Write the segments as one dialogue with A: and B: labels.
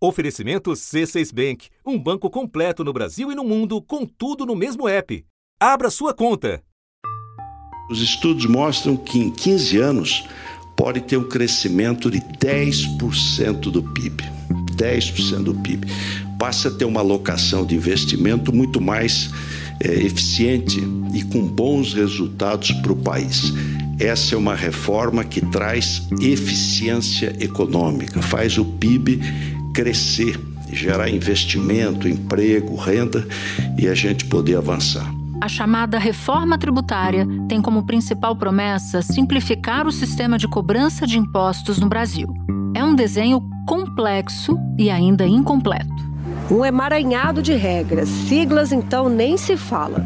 A: Oferecimento C6 Bank, um banco completo no Brasil e no mundo, com tudo no mesmo app. Abra sua conta.
B: Os estudos mostram que em 15 anos pode ter um crescimento de 10% do PIB. 10% do PIB. Passa a ter uma alocação de investimento muito mais é, eficiente e com bons resultados para o país. Essa é uma reforma que traz eficiência econômica, faz o PIB crescer, gerar investimento, emprego, renda e a gente poder avançar.
C: A chamada reforma tributária tem como principal promessa simplificar o sistema de cobrança de impostos no Brasil. É um desenho complexo e ainda incompleto.
D: Um emaranhado de regras, siglas então nem se fala.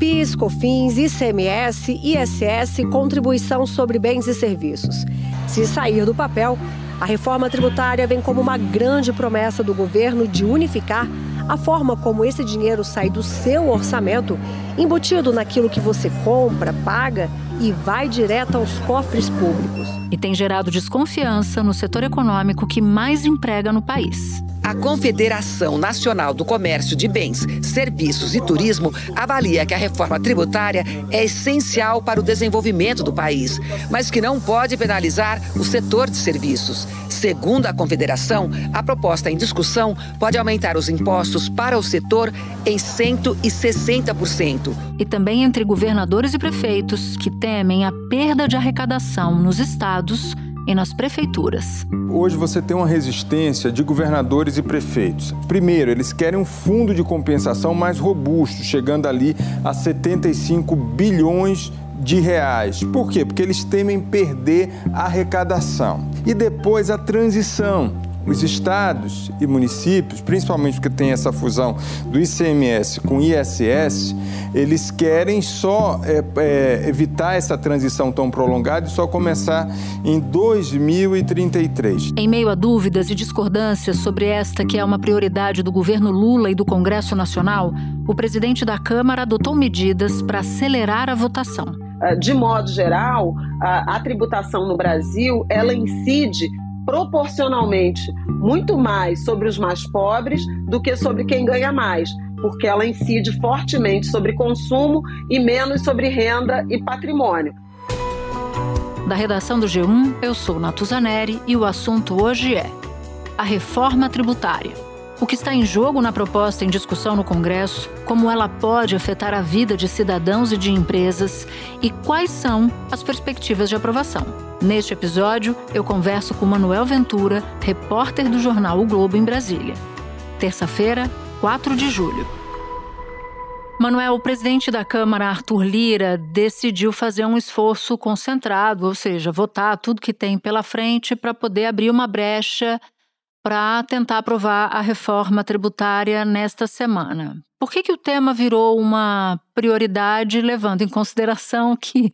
D: PIS, COFINS, ICMS, ISS, contribuição sobre bens e serviços. Se sair do papel, a reforma tributária vem como uma grande promessa do governo de unificar a forma como esse dinheiro sai do seu orçamento, embutido naquilo que você compra, paga e vai direto aos cofres públicos.
C: E tem gerado desconfiança no setor econômico que mais emprega no país.
E: A Confederação Nacional do Comércio de Bens, Serviços e Turismo avalia que a reforma tributária é essencial para o desenvolvimento do país, mas que não pode penalizar o setor de serviços. Segundo a Confederação, a proposta em discussão pode aumentar os impostos para o setor em 160%.
C: E também entre governadores e prefeitos que temem a perda de arrecadação nos estados e nas prefeituras.
F: Hoje você tem uma resistência de governadores e prefeitos. Primeiro, eles querem um fundo de compensação mais robusto, chegando ali a 75 bilhões de reais. Por quê? Porque eles temem perder a arrecadação. E depois a transição os estados e municípios, principalmente porque tem essa fusão do ICMS com o ISS, eles querem só é, é, evitar essa transição tão prolongada e só começar em 2033.
C: Em meio a dúvidas e discordâncias sobre esta que é uma prioridade do governo Lula e do Congresso Nacional, o presidente da Câmara adotou medidas para acelerar a votação.
G: De modo geral, a, a tributação no Brasil ela incide proporcionalmente muito mais sobre os mais pobres do que sobre quem ganha mais, porque ela incide fortemente sobre consumo e menos sobre renda e patrimônio.
C: Da redação do G1, eu sou Natuzaneri e o assunto hoje é a reforma tributária. O que está em jogo na proposta em discussão no Congresso, como ela pode afetar a vida de cidadãos e de empresas e quais são as perspectivas de aprovação. Neste episódio, eu converso com Manuel Ventura, repórter do jornal O Globo em Brasília. Terça-feira, 4 de julho. Manuel, o presidente da Câmara, Arthur Lira, decidiu fazer um esforço concentrado, ou seja, votar tudo que tem pela frente para poder abrir uma brecha para tentar aprovar a reforma tributária nesta semana. Por que, que o tema virou uma prioridade, levando em consideração que,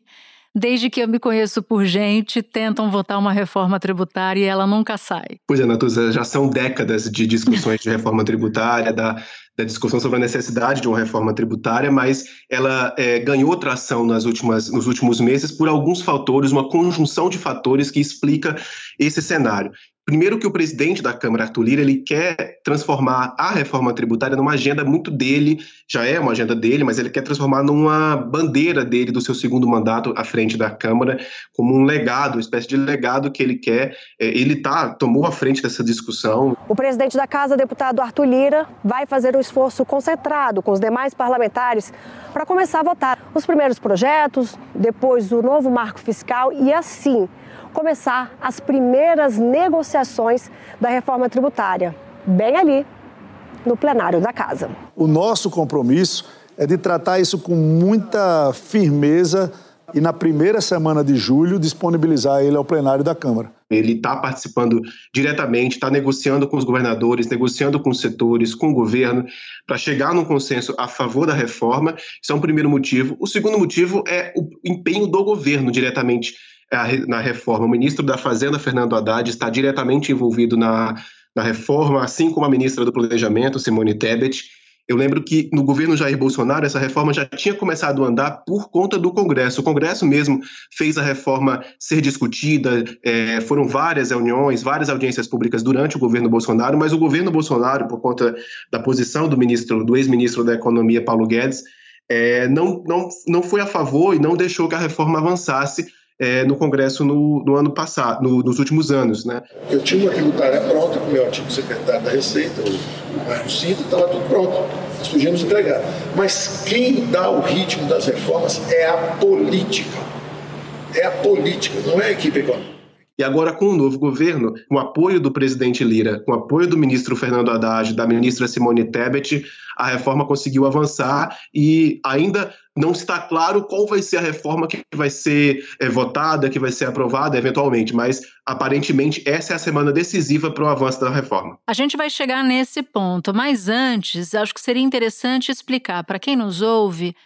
C: desde que eu me conheço por gente, tentam votar uma reforma tributária e ela nunca sai?
H: Pois é, Natuza, já são décadas de discussões de reforma tributária, da, da discussão sobre a necessidade de uma reforma tributária, mas ela é, ganhou tração nas últimas, nos últimos meses por alguns fatores, uma conjunção de fatores que explica esse cenário. Primeiro que o presidente da Câmara, Arthur Lira, ele quer transformar a reforma tributária numa agenda muito dele, já é uma agenda dele, mas ele quer transformar numa bandeira dele do seu segundo mandato à frente da Câmara, como um legado, uma espécie de legado que ele quer. É, ele tá, tomou a frente dessa discussão.
D: O presidente da Casa, deputado Arthur Lira, vai fazer um esforço concentrado com os demais parlamentares para começar a votar os primeiros projetos, depois o novo marco fiscal e assim começar as primeiras negociações da reforma tributária, bem ali no plenário da Casa.
I: O nosso compromisso é de tratar isso com muita firmeza e na primeira semana de julho disponibilizar ele ao plenário da Câmara.
H: Ele está participando diretamente, está negociando com os governadores, negociando com os setores, com o governo, para chegar num consenso a favor da reforma. Isso é um primeiro motivo. O segundo motivo é o empenho do governo diretamente na reforma. O ministro da Fazenda, Fernando Haddad, está diretamente envolvido na, na reforma, assim como a ministra do Planejamento, Simone Tebet. Eu lembro que no governo Jair Bolsonaro essa reforma já tinha começado a andar por conta do Congresso. O Congresso mesmo fez a reforma ser discutida, é, foram várias reuniões, várias audiências públicas durante o governo Bolsonaro, mas o governo Bolsonaro, por conta da posição do ministro, do ex-ministro da Economia Paulo Guedes, é, não, não, não foi a favor e não deixou que a reforma avançasse é, no Congresso no, no ano passado, no, nos últimos anos. Né?
J: Eu tinha uma tributária pronta com o meu antigo secretário da Receita, o Mário Cinto, estava tudo pronto. Nós podíamos entregar. Mas quem dá o ritmo das reformas é a política. É a política, não é a equipe econômica.
H: E agora, com o novo governo, com o apoio do presidente Lira, com o apoio do ministro Fernando Haddad, da ministra Simone Tebet, a reforma conseguiu avançar e ainda não está claro qual vai ser a reforma que vai ser é, votada, que vai ser aprovada eventualmente, mas aparentemente essa é a semana decisiva para o avanço da reforma.
C: A gente vai chegar nesse ponto, mas antes, acho que seria interessante explicar para quem nos ouve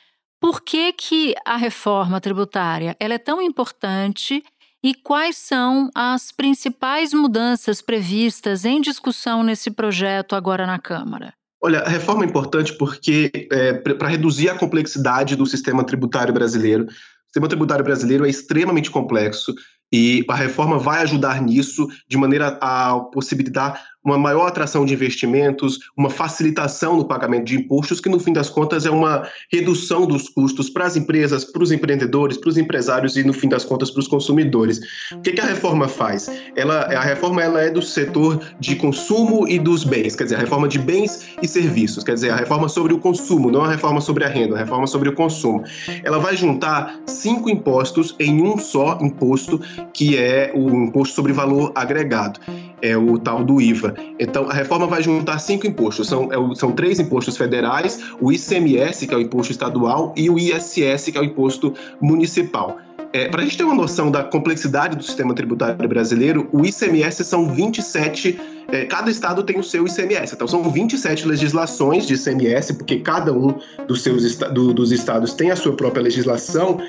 C: por que, que a reforma tributária ela é tão importante e quais são as principais mudanças previstas em discussão nesse projeto agora na Câmara?
H: Olha, a reforma é importante porque é, para reduzir a complexidade do sistema tributário brasileiro. O sistema tributário brasileiro é extremamente complexo e a reforma vai ajudar nisso de maneira a possibilitar uma maior atração de investimentos, uma facilitação no pagamento de impostos, que no fim das contas é uma redução dos custos para as empresas, para os empreendedores, para os empresários e no fim das contas para os consumidores. O que, que, a reforma faz? Ela, a reforma ela é do setor de consumo e dos bens, quer dizer, a reforma de bens e serviços, quer dizer, a reforma sobre o consumo, não a reforma sobre a renda, a reforma sobre o consumo. Ela vai juntar cinco impostos em um só imposto, que é o imposto sobre valor agregado, é o tal do IVA. Então, a reforma vai juntar cinco impostos. São, é, são três impostos federais: o ICMS, que é o imposto estadual, e o ISS, que é o imposto municipal. É, Para a gente ter uma noção da complexidade do sistema tributário brasileiro, o ICMS são 27, é, cada estado tem o seu ICMS, então são 27 legislações de ICMS, porque cada um dos seus do, dos estados tem a sua própria legislação,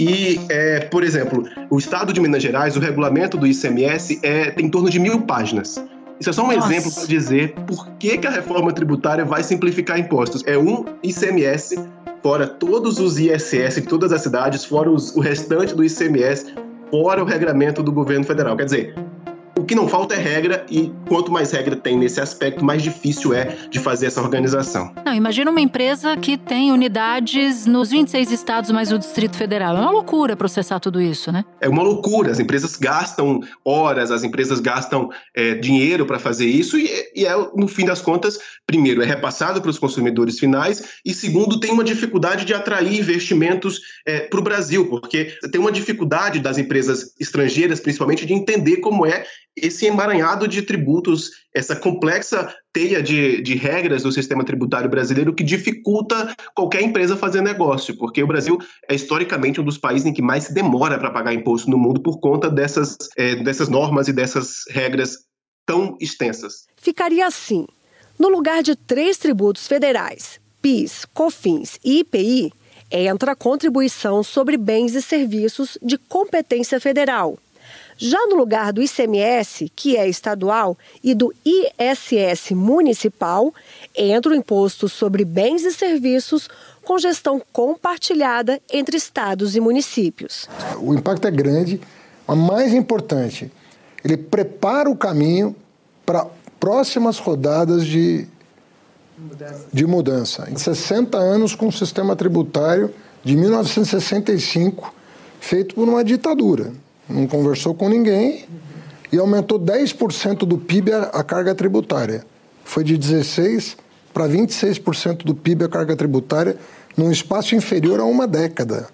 H: e, é, por exemplo, o estado de Minas Gerais, o regulamento do ICMS é, tem em torno de mil páginas. Isso é só um Nossa. exemplo para dizer por que, que a reforma tributária vai simplificar impostos. É um ICMS, fora todos os ISS de todas as cidades, fora os, o restante do ICMS, fora o regramento do governo federal. Quer dizer, o que não falta é regra e quanto mais regra tem nesse aspecto, mais difícil é de fazer essa organização.
C: Não, imagina uma empresa que tem unidades nos 26 estados mais o Distrito Federal. É uma loucura processar tudo isso, né?
H: É uma loucura. As empresas gastam horas, as empresas gastam é, dinheiro para fazer isso e, e é, no fim das contas, primeiro, é repassado para os consumidores finais e, segundo, tem uma dificuldade de atrair investimentos é, para o Brasil, porque tem uma dificuldade das empresas estrangeiras, principalmente, de entender como é esse emaranhado de tributos, essa complexa teia de, de regras do sistema tributário brasileiro que dificulta qualquer empresa fazer negócio, porque o Brasil é historicamente um dos países em que mais se demora para pagar imposto no mundo por conta dessas, é, dessas normas e dessas regras tão extensas.
D: Ficaria assim: no lugar de três tributos federais, PIS, COFINS e IPI, entra a contribuição sobre bens e serviços de competência federal já no lugar do ICMS, que é estadual, e do ISS municipal, entra o imposto sobre bens e serviços com gestão compartilhada entre estados e municípios.
J: O impacto é grande, mas mais importante, ele prepara o caminho para próximas rodadas de, de mudança. Em 60 anos com o sistema tributário de 1965, feito por uma ditadura não conversou com ninguém e aumentou 10% do PIB a, carga tributária. Foi de 16% para 26% do PIB a carga tributária num espaço inferior a uma década,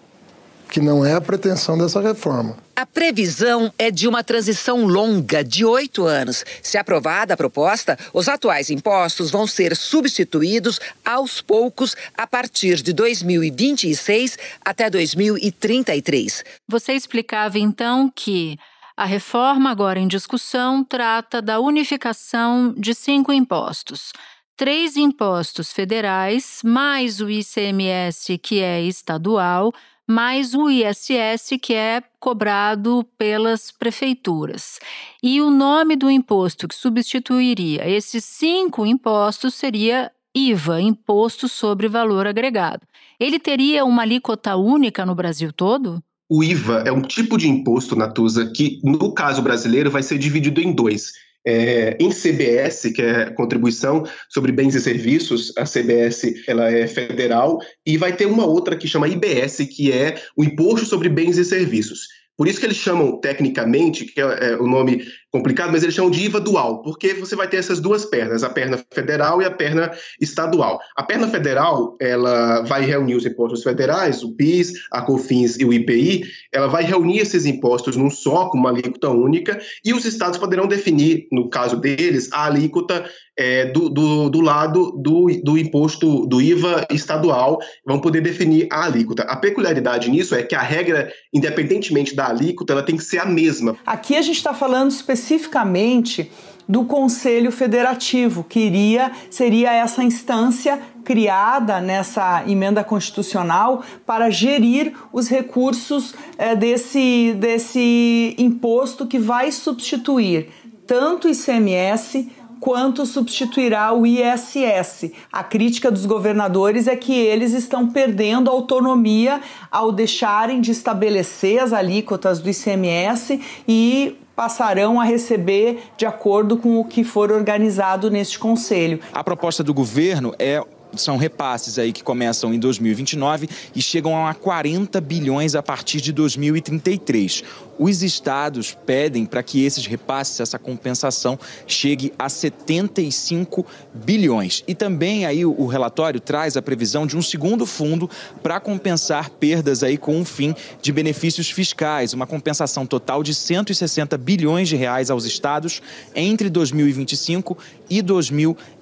J: que não é a pretensão dessa reforma.
E: A previsão é de uma transição longa, de oito anos. Se aprovada a proposta, os atuais impostos vão ser substituídos aos poucos a partir de 2026 até 2033.
C: Você explicava então que a reforma agora em discussão trata da unificação de cinco impostos. Três impostos federais, mais o ICMS, que é estadual, mais o ISS, que é cobrado pelas prefeituras. E o nome do imposto que substituiria esses cinco impostos seria IVA, Imposto sobre Valor Agregado. Ele teria uma alíquota única no Brasil todo?
H: O IVA é um tipo de imposto, Natuza, que no caso brasileiro vai ser dividido em dois. É, em CBS, que é Contribuição sobre Bens e Serviços, a CBS ela é federal, e vai ter uma outra que chama IBS, que é o Imposto sobre Bens e Serviços. Por isso que eles chamam tecnicamente, que é, é o nome complicado, mas eles chamam de IVA dual, porque você vai ter essas duas pernas, a perna federal e a perna estadual. A perna federal, ela vai reunir os impostos federais, o PIS, a COFINS e o IPI, ela vai reunir esses impostos num só, com uma alíquota única, e os estados poderão definir, no caso deles, a alíquota é, do, do, do, lado do, do imposto do IVA estadual, vão poder definir a alíquota. A peculiaridade nisso é que a regra, independentemente da alíquota, ela tem que ser a mesma.
K: Aqui a gente está falando especificamente do Conselho Federativo, que iria, seria essa instância criada nessa emenda constitucional para gerir os recursos é, desse, desse imposto que vai substituir tanto o ICMS quanto substituirá o ISS. A crítica dos governadores é que eles estão perdendo autonomia ao deixarem de estabelecer as alíquotas do ICMS e passarão a receber de acordo com o que for organizado neste conselho.
L: A proposta do governo é são repasses aí que começam em 2029 e chegam a 40 bilhões a partir de 2033. Os estados pedem para que esses repasses, essa compensação, chegue a 75 bilhões. E também aí o relatório traz a previsão de um segundo fundo para compensar perdas aí com um fim de benefícios fiscais, uma compensação total de 160 bilhões de reais aos estados entre 2025 e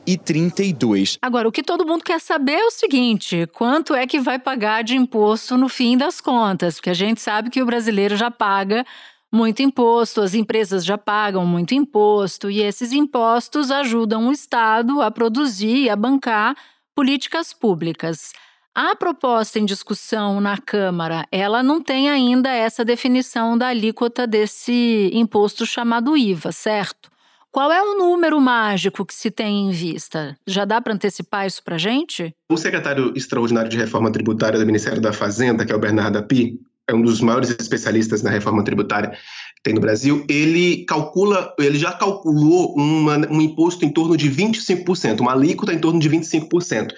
L: 2032.
C: Agora, o que todo mundo quer saber é o seguinte: quanto é que vai pagar de imposto no fim das contas? Porque a gente sabe que o brasileiro já paga muito imposto, as empresas já pagam muito imposto e esses impostos ajudam o Estado a produzir e a bancar políticas públicas. A proposta em discussão na Câmara, ela não tem ainda essa definição da alíquota desse imposto chamado IVA, certo? Qual é o número mágico que se tem em vista? Já dá para antecipar isso para gente?
H: O secretário extraordinário de reforma tributária do Ministério da Fazenda, que é o Bernardo Api, é um dos maiores especialistas na reforma tributária que tem no Brasil, ele calcula, ele já calculou uma, um imposto em torno de 25%, uma alíquota em torno de 25%.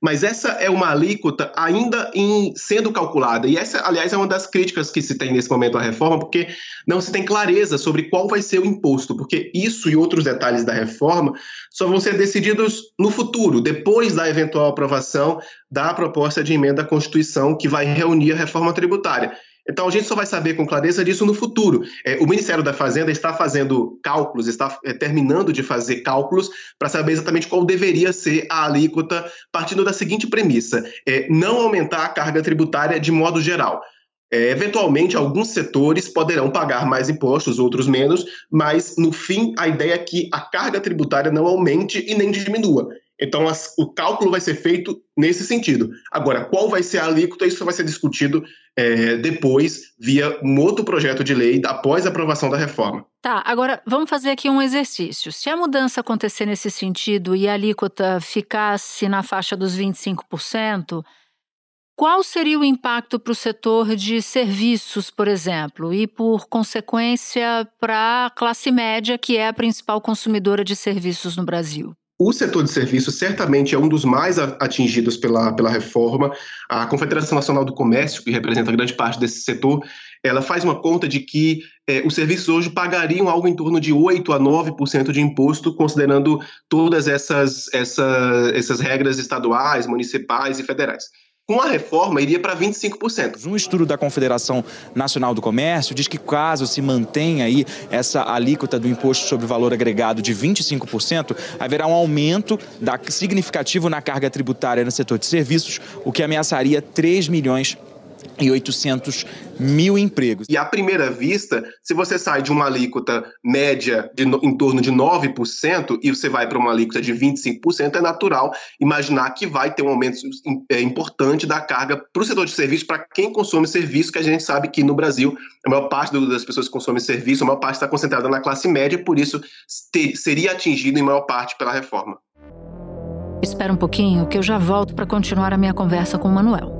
H: Mas essa é uma alíquota ainda em sendo calculada. E essa, aliás, é uma das críticas que se tem nesse momento à reforma, porque não se tem clareza sobre qual vai ser o imposto, porque isso e outros detalhes da reforma só vão ser decididos no futuro, depois da eventual aprovação da proposta de emenda à Constituição que vai reunir a reforma tributária. Então a gente só vai saber com clareza disso no futuro. É, o Ministério da Fazenda está fazendo cálculos, está é, terminando de fazer cálculos para saber exatamente qual deveria ser a alíquota, partindo da seguinte premissa: é, não aumentar a carga tributária de modo geral. É, eventualmente, alguns setores poderão pagar mais impostos, outros menos, mas no fim a ideia é que a carga tributária não aumente e nem diminua. Então, as, o cálculo vai ser feito nesse sentido. Agora, qual vai ser a alíquota? Isso vai ser discutido é, depois, via um outro projeto de lei, após a aprovação da reforma.
C: Tá, agora vamos fazer aqui um exercício. Se a mudança acontecer nesse sentido e a alíquota ficasse na faixa dos 25%, qual seria o impacto para o setor de serviços, por exemplo, e por consequência para a classe média, que é a principal consumidora de serviços no Brasil?
H: O setor de serviços certamente é um dos mais atingidos pela, pela reforma. A Confederação Nacional do Comércio, que representa grande parte desse setor, ela faz uma conta de que é, os serviços hoje pagariam algo em torno de 8 a 9% de imposto, considerando todas essas, essa, essas regras estaduais, municipais e federais com a reforma iria para 25%.
L: Um estudo da Confederação Nacional do Comércio diz que caso se mantenha aí essa alíquota do imposto sobre valor agregado de 25%, haverá um aumento da, significativo na carga tributária no setor de serviços, o que ameaçaria 3 milhões e 800 mil empregos.
H: E à primeira vista, se você sai de uma alíquota média de, em torno de 9% e você vai para uma alíquota de 25%, é natural imaginar que vai ter um aumento é, importante da carga para o setor de serviço, para quem consome serviço, que a gente sabe que no Brasil a maior parte das pessoas que consomem serviço, a maior parte está concentrada na classe média, por isso ter, seria atingido em maior parte pela reforma.
C: Espera um pouquinho que eu já volto para continuar a minha conversa com o Manuel.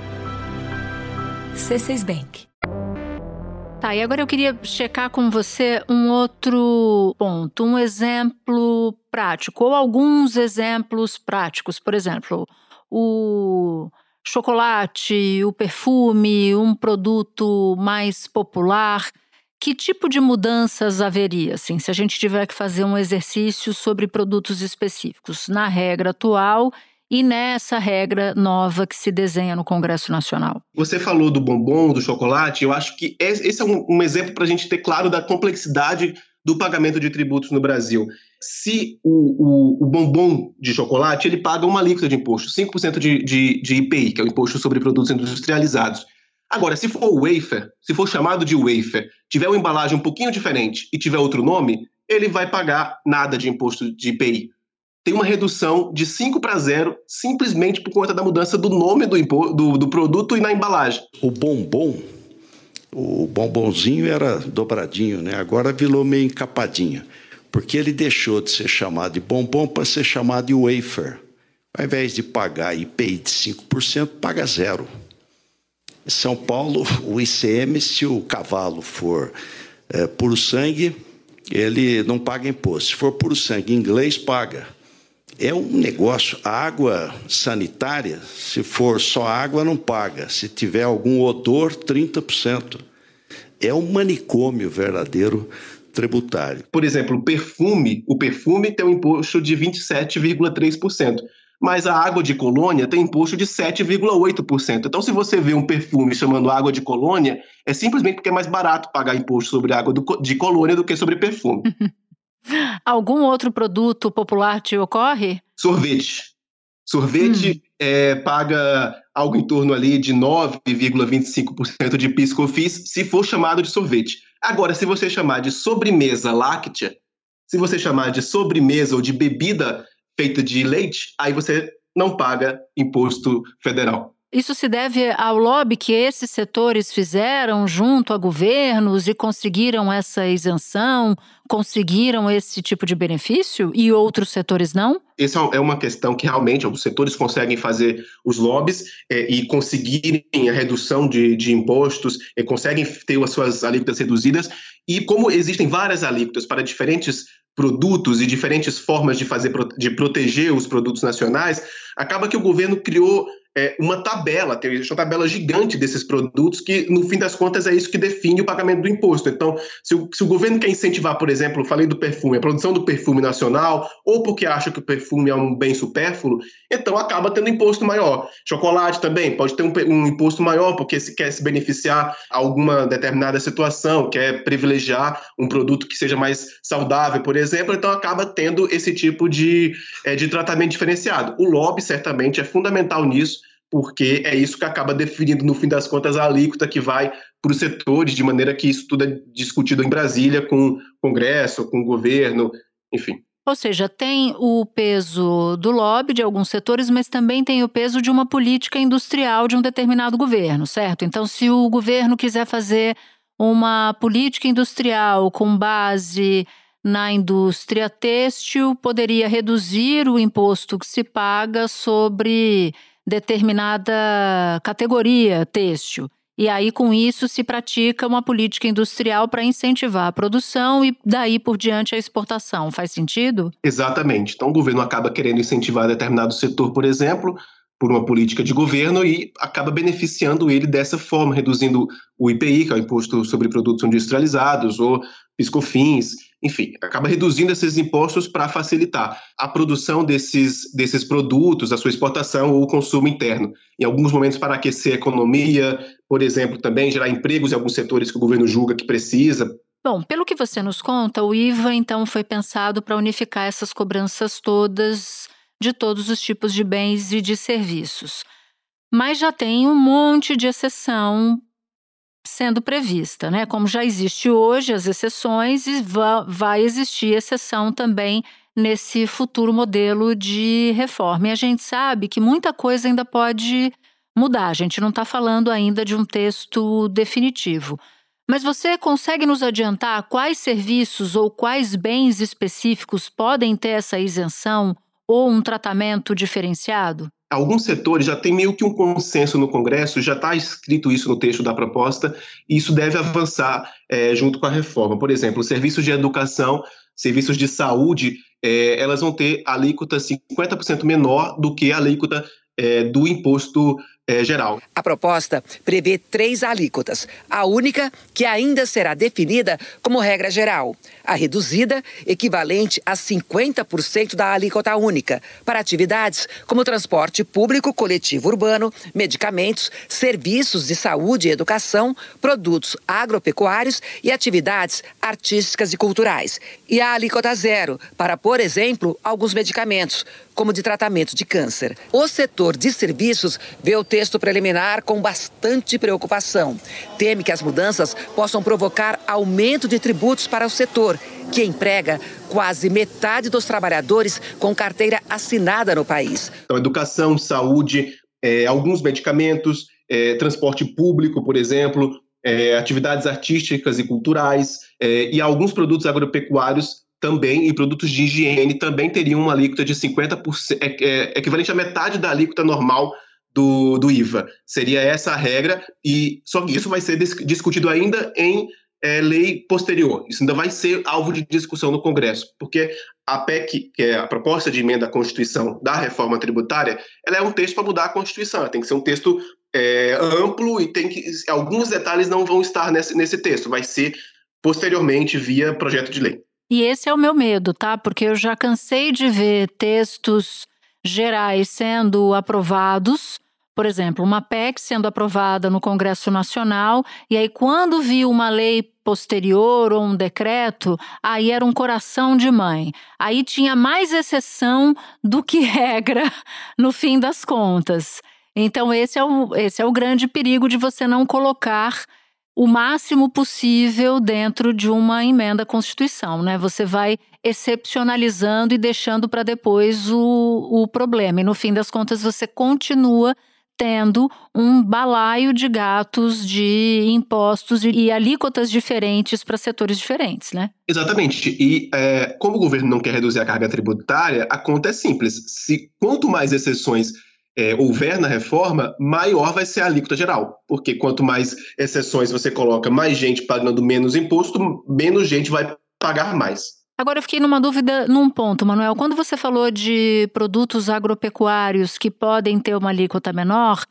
M: C6 Bank.
C: Tá, e agora eu queria checar com você um outro ponto, um exemplo prático, ou alguns exemplos práticos. Por exemplo, o chocolate, o perfume, um produto mais popular. Que tipo de mudanças haveria, assim, se a gente tiver que fazer um exercício sobre produtos específicos na regra atual e nessa regra nova que se desenha no Congresso Nacional.
H: Você falou do bombom, do chocolate, eu acho que esse é um, um exemplo para a gente ter claro da complexidade do pagamento de tributos no Brasil. Se o, o, o, bombom de chocolate, ele paga uma alíquota de imposto, 5% de, de, de IPI, que é o Imposto sobre Produtos Industrializados. Agora, se for wafer, se for chamado de wafer, tiver uma embalagem um pouquinho diferente e tiver outro nome, ele vai pagar nada de imposto de IPI tem uma redução de 5 para 0, simplesmente por conta da mudança do nome do, do, do produto e na embalagem.
B: O bombom, o bombonzinho era dobradinho, né? agora virou meio encapadinho, porque ele deixou de ser chamado de bombom para ser chamado de wafer. Ao invés de pagar IPI de 5%, paga zero. Em São Paulo, o ICM, se o cavalo for é, puro sangue, ele não paga imposto. Se for puro sangue inglês, paga é um negócio. A água sanitária, se for só água, não paga. Se tiver algum odor, 30%. É um manicômio verdadeiro tributário.
H: Por exemplo, o perfume, o perfume tem um imposto de 27,3%. Mas a água de colônia tem imposto de 7,8%. Então, se você vê um perfume chamando água de colônia, é simplesmente porque é mais barato pagar imposto sobre água de colônia do que sobre perfume.
C: Algum outro produto popular te ocorre?
H: Sorvete. Sorvete hum. é, paga algo em torno ali de 9,25% de piscofis se for chamado de sorvete. Agora, se você chamar de sobremesa láctea, se você chamar de sobremesa ou de bebida feita de leite, aí você não paga imposto federal.
C: Isso se deve ao lobby que esses setores fizeram junto a governos e conseguiram essa isenção, conseguiram esse tipo de benefício e outros setores não?
H: Essa é uma questão que realmente os setores conseguem fazer os lobbies é, e conseguirem a redução de, de impostos, e conseguem ter as suas alíquotas reduzidas. E como existem várias alíquotas para diferentes produtos e diferentes formas de fazer de proteger os produtos nacionais, acaba que o governo criou é, uma tabela, tem uma tabela gigante desses produtos que, no fim das contas, é isso que define o pagamento do imposto. Então, se o, se o governo quer incentivar, por exemplo, falei do perfume, a produção do perfume nacional, ou porque acha que o perfume é um bem supérfluo, então acaba tendo imposto maior. Chocolate também pode ter um, um imposto maior porque se quer se beneficiar alguma determinada situação, quer privilegiar um produto que seja mais saudável, por exemplo, então acaba tendo esse tipo de, é, de tratamento diferenciado. O lobby certamente é fundamental nisso porque é isso que acaba definindo, no fim das contas, a alíquota que vai para os setores, de maneira que isso tudo é discutido em Brasília com o Congresso, com o governo, enfim.
C: Ou seja, tem o peso do lobby de alguns setores, mas também tem o peso de uma política industrial de um determinado governo, certo? Então, se o governo quiser fazer uma política industrial com base na indústria têxtil, poderia reduzir o imposto que se paga sobre determinada categoria têxtil. E aí, com isso, se pratica uma política industrial para incentivar a produção e daí por diante a exportação. Faz sentido?
H: Exatamente. Então, o governo acaba querendo incentivar determinado setor, por exemplo, por uma política de governo e acaba beneficiando ele dessa forma, reduzindo o IPI, que é o Imposto sobre Produtos Industrializados, ou piscofins, enfim, acaba reduzindo esses impostos para facilitar a produção desses, desses produtos, a sua exportação ou o consumo interno. Em alguns momentos, para aquecer a economia, por exemplo, também gerar empregos em alguns setores que o governo julga que precisa.
C: Bom, pelo que você nos conta, o IVA então foi pensado para unificar essas cobranças todas de todos os tipos de bens e de serviços. Mas já tem um monte de exceção sendo prevista, né? Como já existe hoje as exceções e vai existir exceção também nesse futuro modelo de reforma. E a gente sabe que muita coisa ainda pode mudar. A gente não está falando ainda de um texto definitivo. Mas você consegue nos adiantar quais serviços ou quais bens específicos podem ter essa isenção ou um tratamento diferenciado?
H: Alguns setores já tem meio que um consenso no Congresso, já está escrito isso no texto da proposta, e isso deve avançar é, junto com a reforma. Por exemplo, serviços de educação, serviços de saúde, é, elas vão ter alíquota 50% menor do que a alíquota é, do imposto é, geral.
E: A proposta prevê três alíquotas. A única, que ainda será definida como regra geral. A reduzida, equivalente a 50% da alíquota única, para atividades como transporte público coletivo urbano, medicamentos, serviços de saúde e educação, produtos agropecuários e atividades artísticas e culturais. E a alíquota zero, para, por exemplo, alguns medicamentos, como de tratamento de câncer. O setor de serviços vê o texto preliminar com bastante preocupação. Teme que as mudanças possam provocar aumento de tributos para o setor, que emprega quase metade dos trabalhadores com carteira assinada no país.
H: Então, educação, saúde, é, alguns medicamentos, é, transporte público, por exemplo, é, atividades artísticas e culturais é, e alguns produtos agropecuários também e produtos de higiene também teriam uma alíquota de 50%, é, é, equivalente à metade da alíquota normal do, do IVA. Seria essa a regra, e só que isso vai ser discutido ainda em é, lei posterior. Isso ainda vai ser alvo de discussão no Congresso, porque a PEC, que é a proposta de emenda à Constituição da reforma tributária, ela é um texto para mudar a Constituição. Ela tem que ser um texto é, amplo e tem que alguns detalhes não vão estar nesse, nesse texto. Vai ser posteriormente via projeto de lei.
C: E esse é o meu medo, tá? Porque eu já cansei de ver textos gerais sendo aprovados, por exemplo, uma PEC sendo aprovada no Congresso Nacional, e aí quando vi uma lei posterior ou um decreto, aí era um coração de mãe. Aí tinha mais exceção do que regra no fim das contas. Então, esse é o, esse é o grande perigo de você não colocar o máximo possível dentro de uma emenda à Constituição, né? Você vai excepcionalizando e deixando para depois o, o problema. E no fim das contas, você continua tendo um balaio de gatos de impostos e alíquotas diferentes para setores diferentes, né?
H: Exatamente. E é, como o governo não quer reduzir a carga tributária, a conta é simples. Se quanto mais exceções é, houver na reforma, maior vai ser a alíquota geral. Porque quanto mais exceções você coloca, mais gente pagando menos imposto, menos gente vai pagar mais.
C: Agora eu fiquei numa dúvida num ponto, Manuel. Quando você falou de produtos agropecuários que podem ter uma alíquota menor,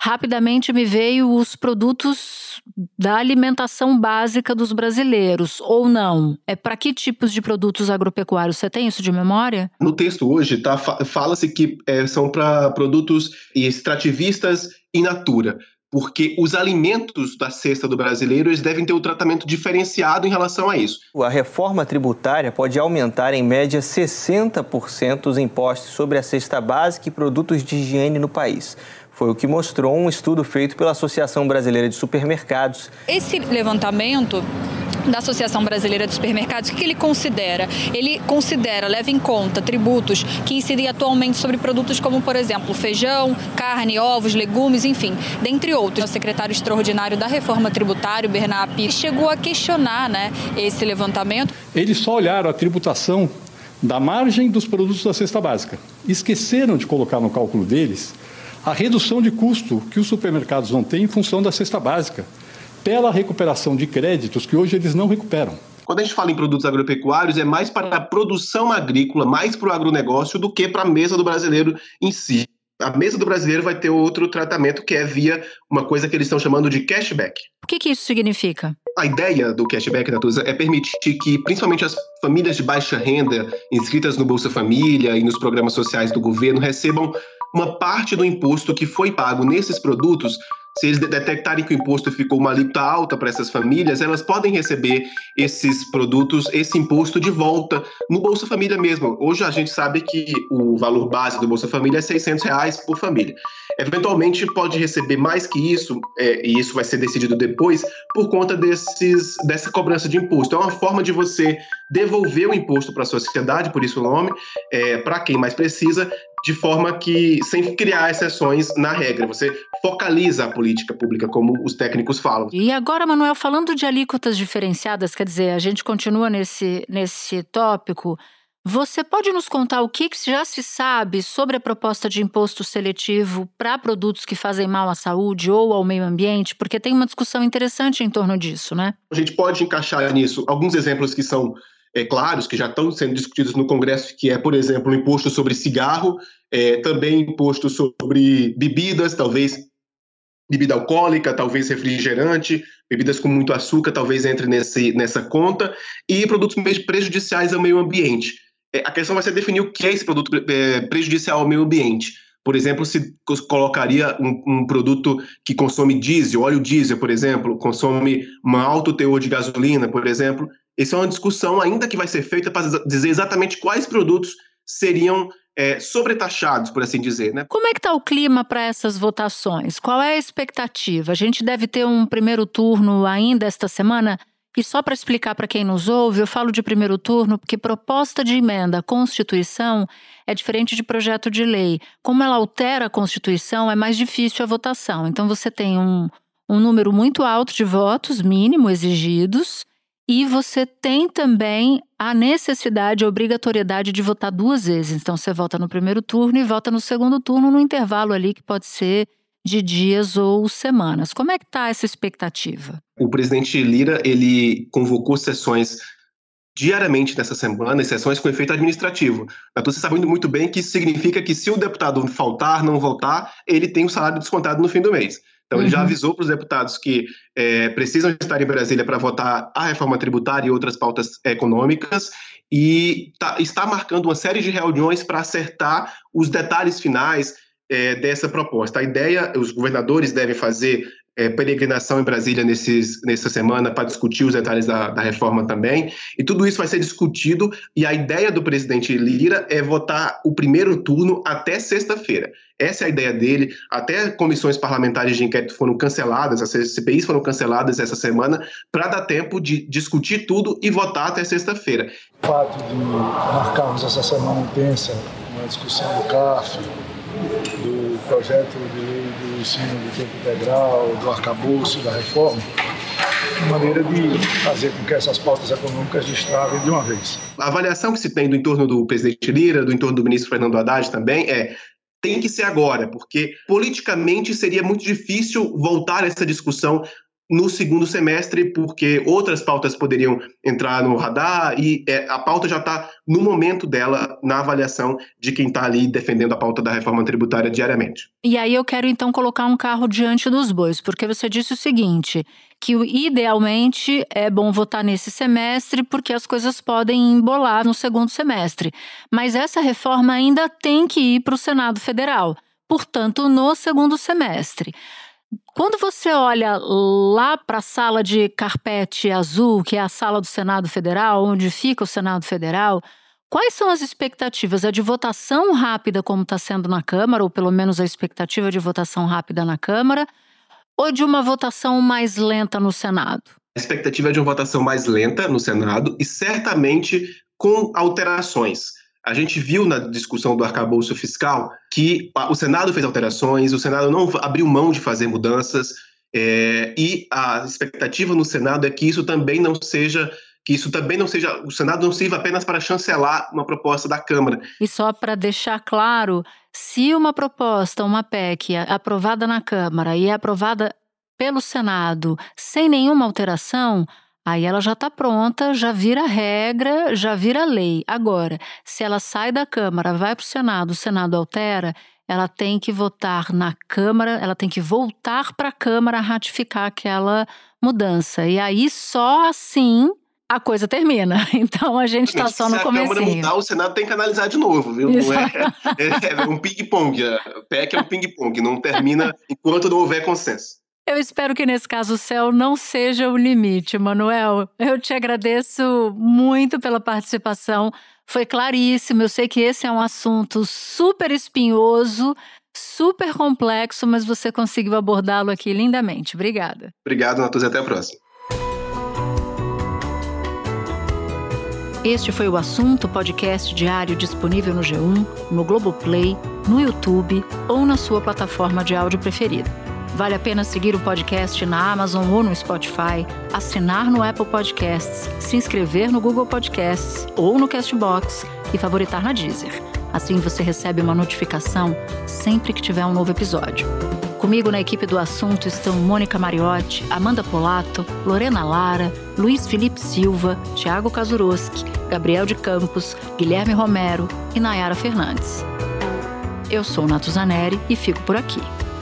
C: rapidamente me veio os produtos da alimentação básica dos brasileiros, ou não? É para que tipos de produtos agropecuários? Você tem isso de memória?
H: No texto hoje, tá, fala-se que é, são para produtos extrativistas in natura porque os alimentos da cesta do brasileiro eles devem ter um tratamento diferenciado em relação a isso.
N: A reforma tributária pode aumentar em média 60% os impostos sobre a cesta básica e produtos de higiene no país. Foi o que mostrou um estudo feito pela Associação Brasileira de Supermercados.
O: Esse levantamento da Associação Brasileira de Supermercados, o que ele considera? Ele considera, leva em conta tributos que incidem atualmente sobre produtos como, por exemplo, feijão, carne, ovos, legumes, enfim, dentre outros. O secretário extraordinário da Reforma Tributária, Bernard chegou a questionar né, esse levantamento.
P: Eles só olharam a tributação da margem dos produtos da cesta básica. Esqueceram de colocar no cálculo deles a redução de custo que os supermercados vão ter em função da cesta básica, pela recuperação de créditos que hoje eles não recuperam.
H: Quando a gente fala em produtos agropecuários, é mais para a produção agrícola, mais para o agronegócio do que para a mesa do brasileiro em si. A mesa do brasileiro vai ter outro tratamento que é via uma coisa que eles estão chamando de cashback.
C: O que, que isso significa?
H: A ideia do cashback, Natuza, é permitir que, principalmente as famílias de baixa renda, inscritas no Bolsa Família e nos programas sociais do governo, recebam uma parte do imposto que foi pago nesses produtos se eles detectarem que o imposto ficou uma alíquota alta para essas famílias, elas podem receber esses produtos, esse imposto de volta no Bolsa Família mesmo. Hoje a gente sabe que o valor base do Bolsa Família é 600 reais por família. Eventualmente pode receber mais que isso, é, e isso vai ser decidido depois, por conta desses, dessa cobrança de imposto. É uma forma de você devolver o imposto para a sociedade, por isso o nome, é, para quem mais precisa, de forma que, sem criar exceções na regra, você focaliza a política pública, como os técnicos falam.
C: E agora, Manuel, falando de alíquotas diferenciadas, quer dizer, a gente continua nesse, nesse tópico. Você pode nos contar o que já se sabe sobre a proposta de imposto seletivo para produtos que fazem mal à saúde ou ao meio ambiente? Porque tem uma discussão interessante em torno disso, né?
H: A gente pode encaixar nisso alguns exemplos que são é, claros, que já estão sendo discutidos no Congresso, que é, por exemplo, o imposto sobre cigarro, é, também imposto sobre bebidas, talvez bebida alcoólica, talvez refrigerante, bebidas com muito açúcar, talvez entre nesse, nessa conta, e produtos prejudiciais ao meio ambiente. É, a questão vai ser definir o que é esse produto é, prejudicial ao meio ambiente. Por exemplo, se colocaria um, um, produto que consome diesel, óleo diesel, por exemplo, consome um alto teor de gasolina, por exemplo, essa é uma discussão ainda que vai ser feita para dizer exatamente quais produtos seriam é, sobretaxados, por assim dizer. Né?
C: Como é que está o clima para essas votações? Qual é a expectativa? A gente deve ter um primeiro turno ainda esta semana? E só para explicar para quem nos ouve, eu falo de primeiro turno porque proposta de emenda à Constituição é diferente de projeto de lei. Como ela altera a Constituição, é mais difícil a votação. Então você tem um, um número muito alto de votos, mínimo, exigidos, e você tem também a necessidade, a obrigatoriedade de votar duas vezes. Então você vota no primeiro turno e vota no segundo turno no intervalo ali que pode ser de dias ou semanas. Como é que está essa expectativa?
H: O presidente Lira ele convocou sessões diariamente nessa semana, sessões com efeito administrativo. Então você sabe muito bem que isso significa que se o deputado faltar, não votar, ele tem o salário descontado no fim do mês. Então, ele já uhum. avisou para os deputados que é, precisam estar em Brasília para votar a reforma tributária e outras pautas econômicas, e tá, está marcando uma série de reuniões para acertar os detalhes finais é, dessa proposta. A ideia, os governadores devem fazer é, peregrinação em Brasília nesses, nessa semana para discutir os detalhes da, da, reforma também. E tudo isso vai ser discutido. E a ideia do presidente Lira é votar o primeiro turno até sexta-feira. Essa é a ideia dele. Até comissões parlamentares de inquérito foram canceladas, as CPIs foram canceladas essa semana, para dar tempo de discutir tudo e votar até sexta-feira.
I: O fato de marcarmos essa semana intensa, uma discussão do CAF, do projeto de lei do ensino de tempo integral, do arcabouço, da reforma, maneira de fazer com que essas pautas econômicas destravem de uma vez.
H: A avaliação que se tem do entorno do presidente Lira, do entorno do ministro Fernando Haddad também, é tem que ser agora, porque politicamente seria muito difícil voltar essa discussão no segundo semestre, porque outras pautas poderiam entrar no radar e é, a pauta já está no momento dela na avaliação de quem está ali defendendo a pauta da reforma tributária diariamente.
C: E aí eu quero então colocar um carro diante dos bois, porque você disse o seguinte, que idealmente é bom votar nesse semestre porque as coisas podem embolar no segundo semestre, mas essa reforma ainda tem que ir para o Senado Federal, portanto no segundo semestre. Quando você olha lá para a sala de carpete azul, que é a sala do Senado Federal, onde fica o Senado Federal, quais são as expectativas? É de votação rápida, como está sendo na Câmara, ou pelo menos a expectativa de votação rápida na Câmara, ou de uma votação mais lenta no Senado?
H: A expectativa é de uma votação mais lenta no Senado e certamente com alterações. A gente viu na discussão do arcabouço fiscal que o Senado fez alterações, o Senado não abriu mão de fazer mudanças, é, e a expectativa no Senado é que isso também não seja que isso também não seja o Senado não sirva apenas para chancelar uma proposta da Câmara.
C: E só para deixar claro, se uma proposta, uma PEC é aprovada na Câmara e é aprovada pelo Senado sem nenhuma alteração, Aí ela já está pronta, já vira regra, já vira lei. Agora, se ela sai da Câmara, vai para o Senado, o Senado altera, ela tem que votar na Câmara, ela tem que voltar para a Câmara ratificar aquela mudança. E aí só assim a coisa termina. Então a gente está só no começo. Se a
H: Câmara mudar, o Senado tem que analisar de novo, viu? Não é, é, é um ping-pong. A PEC é um ping-pong, não termina enquanto não houver consenso.
C: Eu espero que nesse caso o céu não seja o limite, Manuel. Eu te agradeço muito pela participação. Foi claríssimo. Eu sei que esse é um assunto super espinhoso, super complexo, mas você conseguiu abordá-lo aqui lindamente. Obrigada.
H: Obrigado, Natuza. Até a próxima.
C: Este foi o assunto podcast diário disponível no G1, no Globoplay, no YouTube ou na sua plataforma de áudio preferida. Vale a pena seguir o podcast na Amazon ou no Spotify, assinar no Apple Podcasts, se inscrever no Google Podcasts ou no Castbox e favoritar na Deezer. Assim você recebe uma notificação sempre que tiver um novo episódio. Comigo na equipe do assunto estão Mônica Mariotti, Amanda Polato, Lorena Lara, Luiz Felipe Silva, Thiago Kazuroski, Gabriel de Campos, Guilherme Romero e Nayara Fernandes. Eu sou Nato Zaneri e fico por aqui.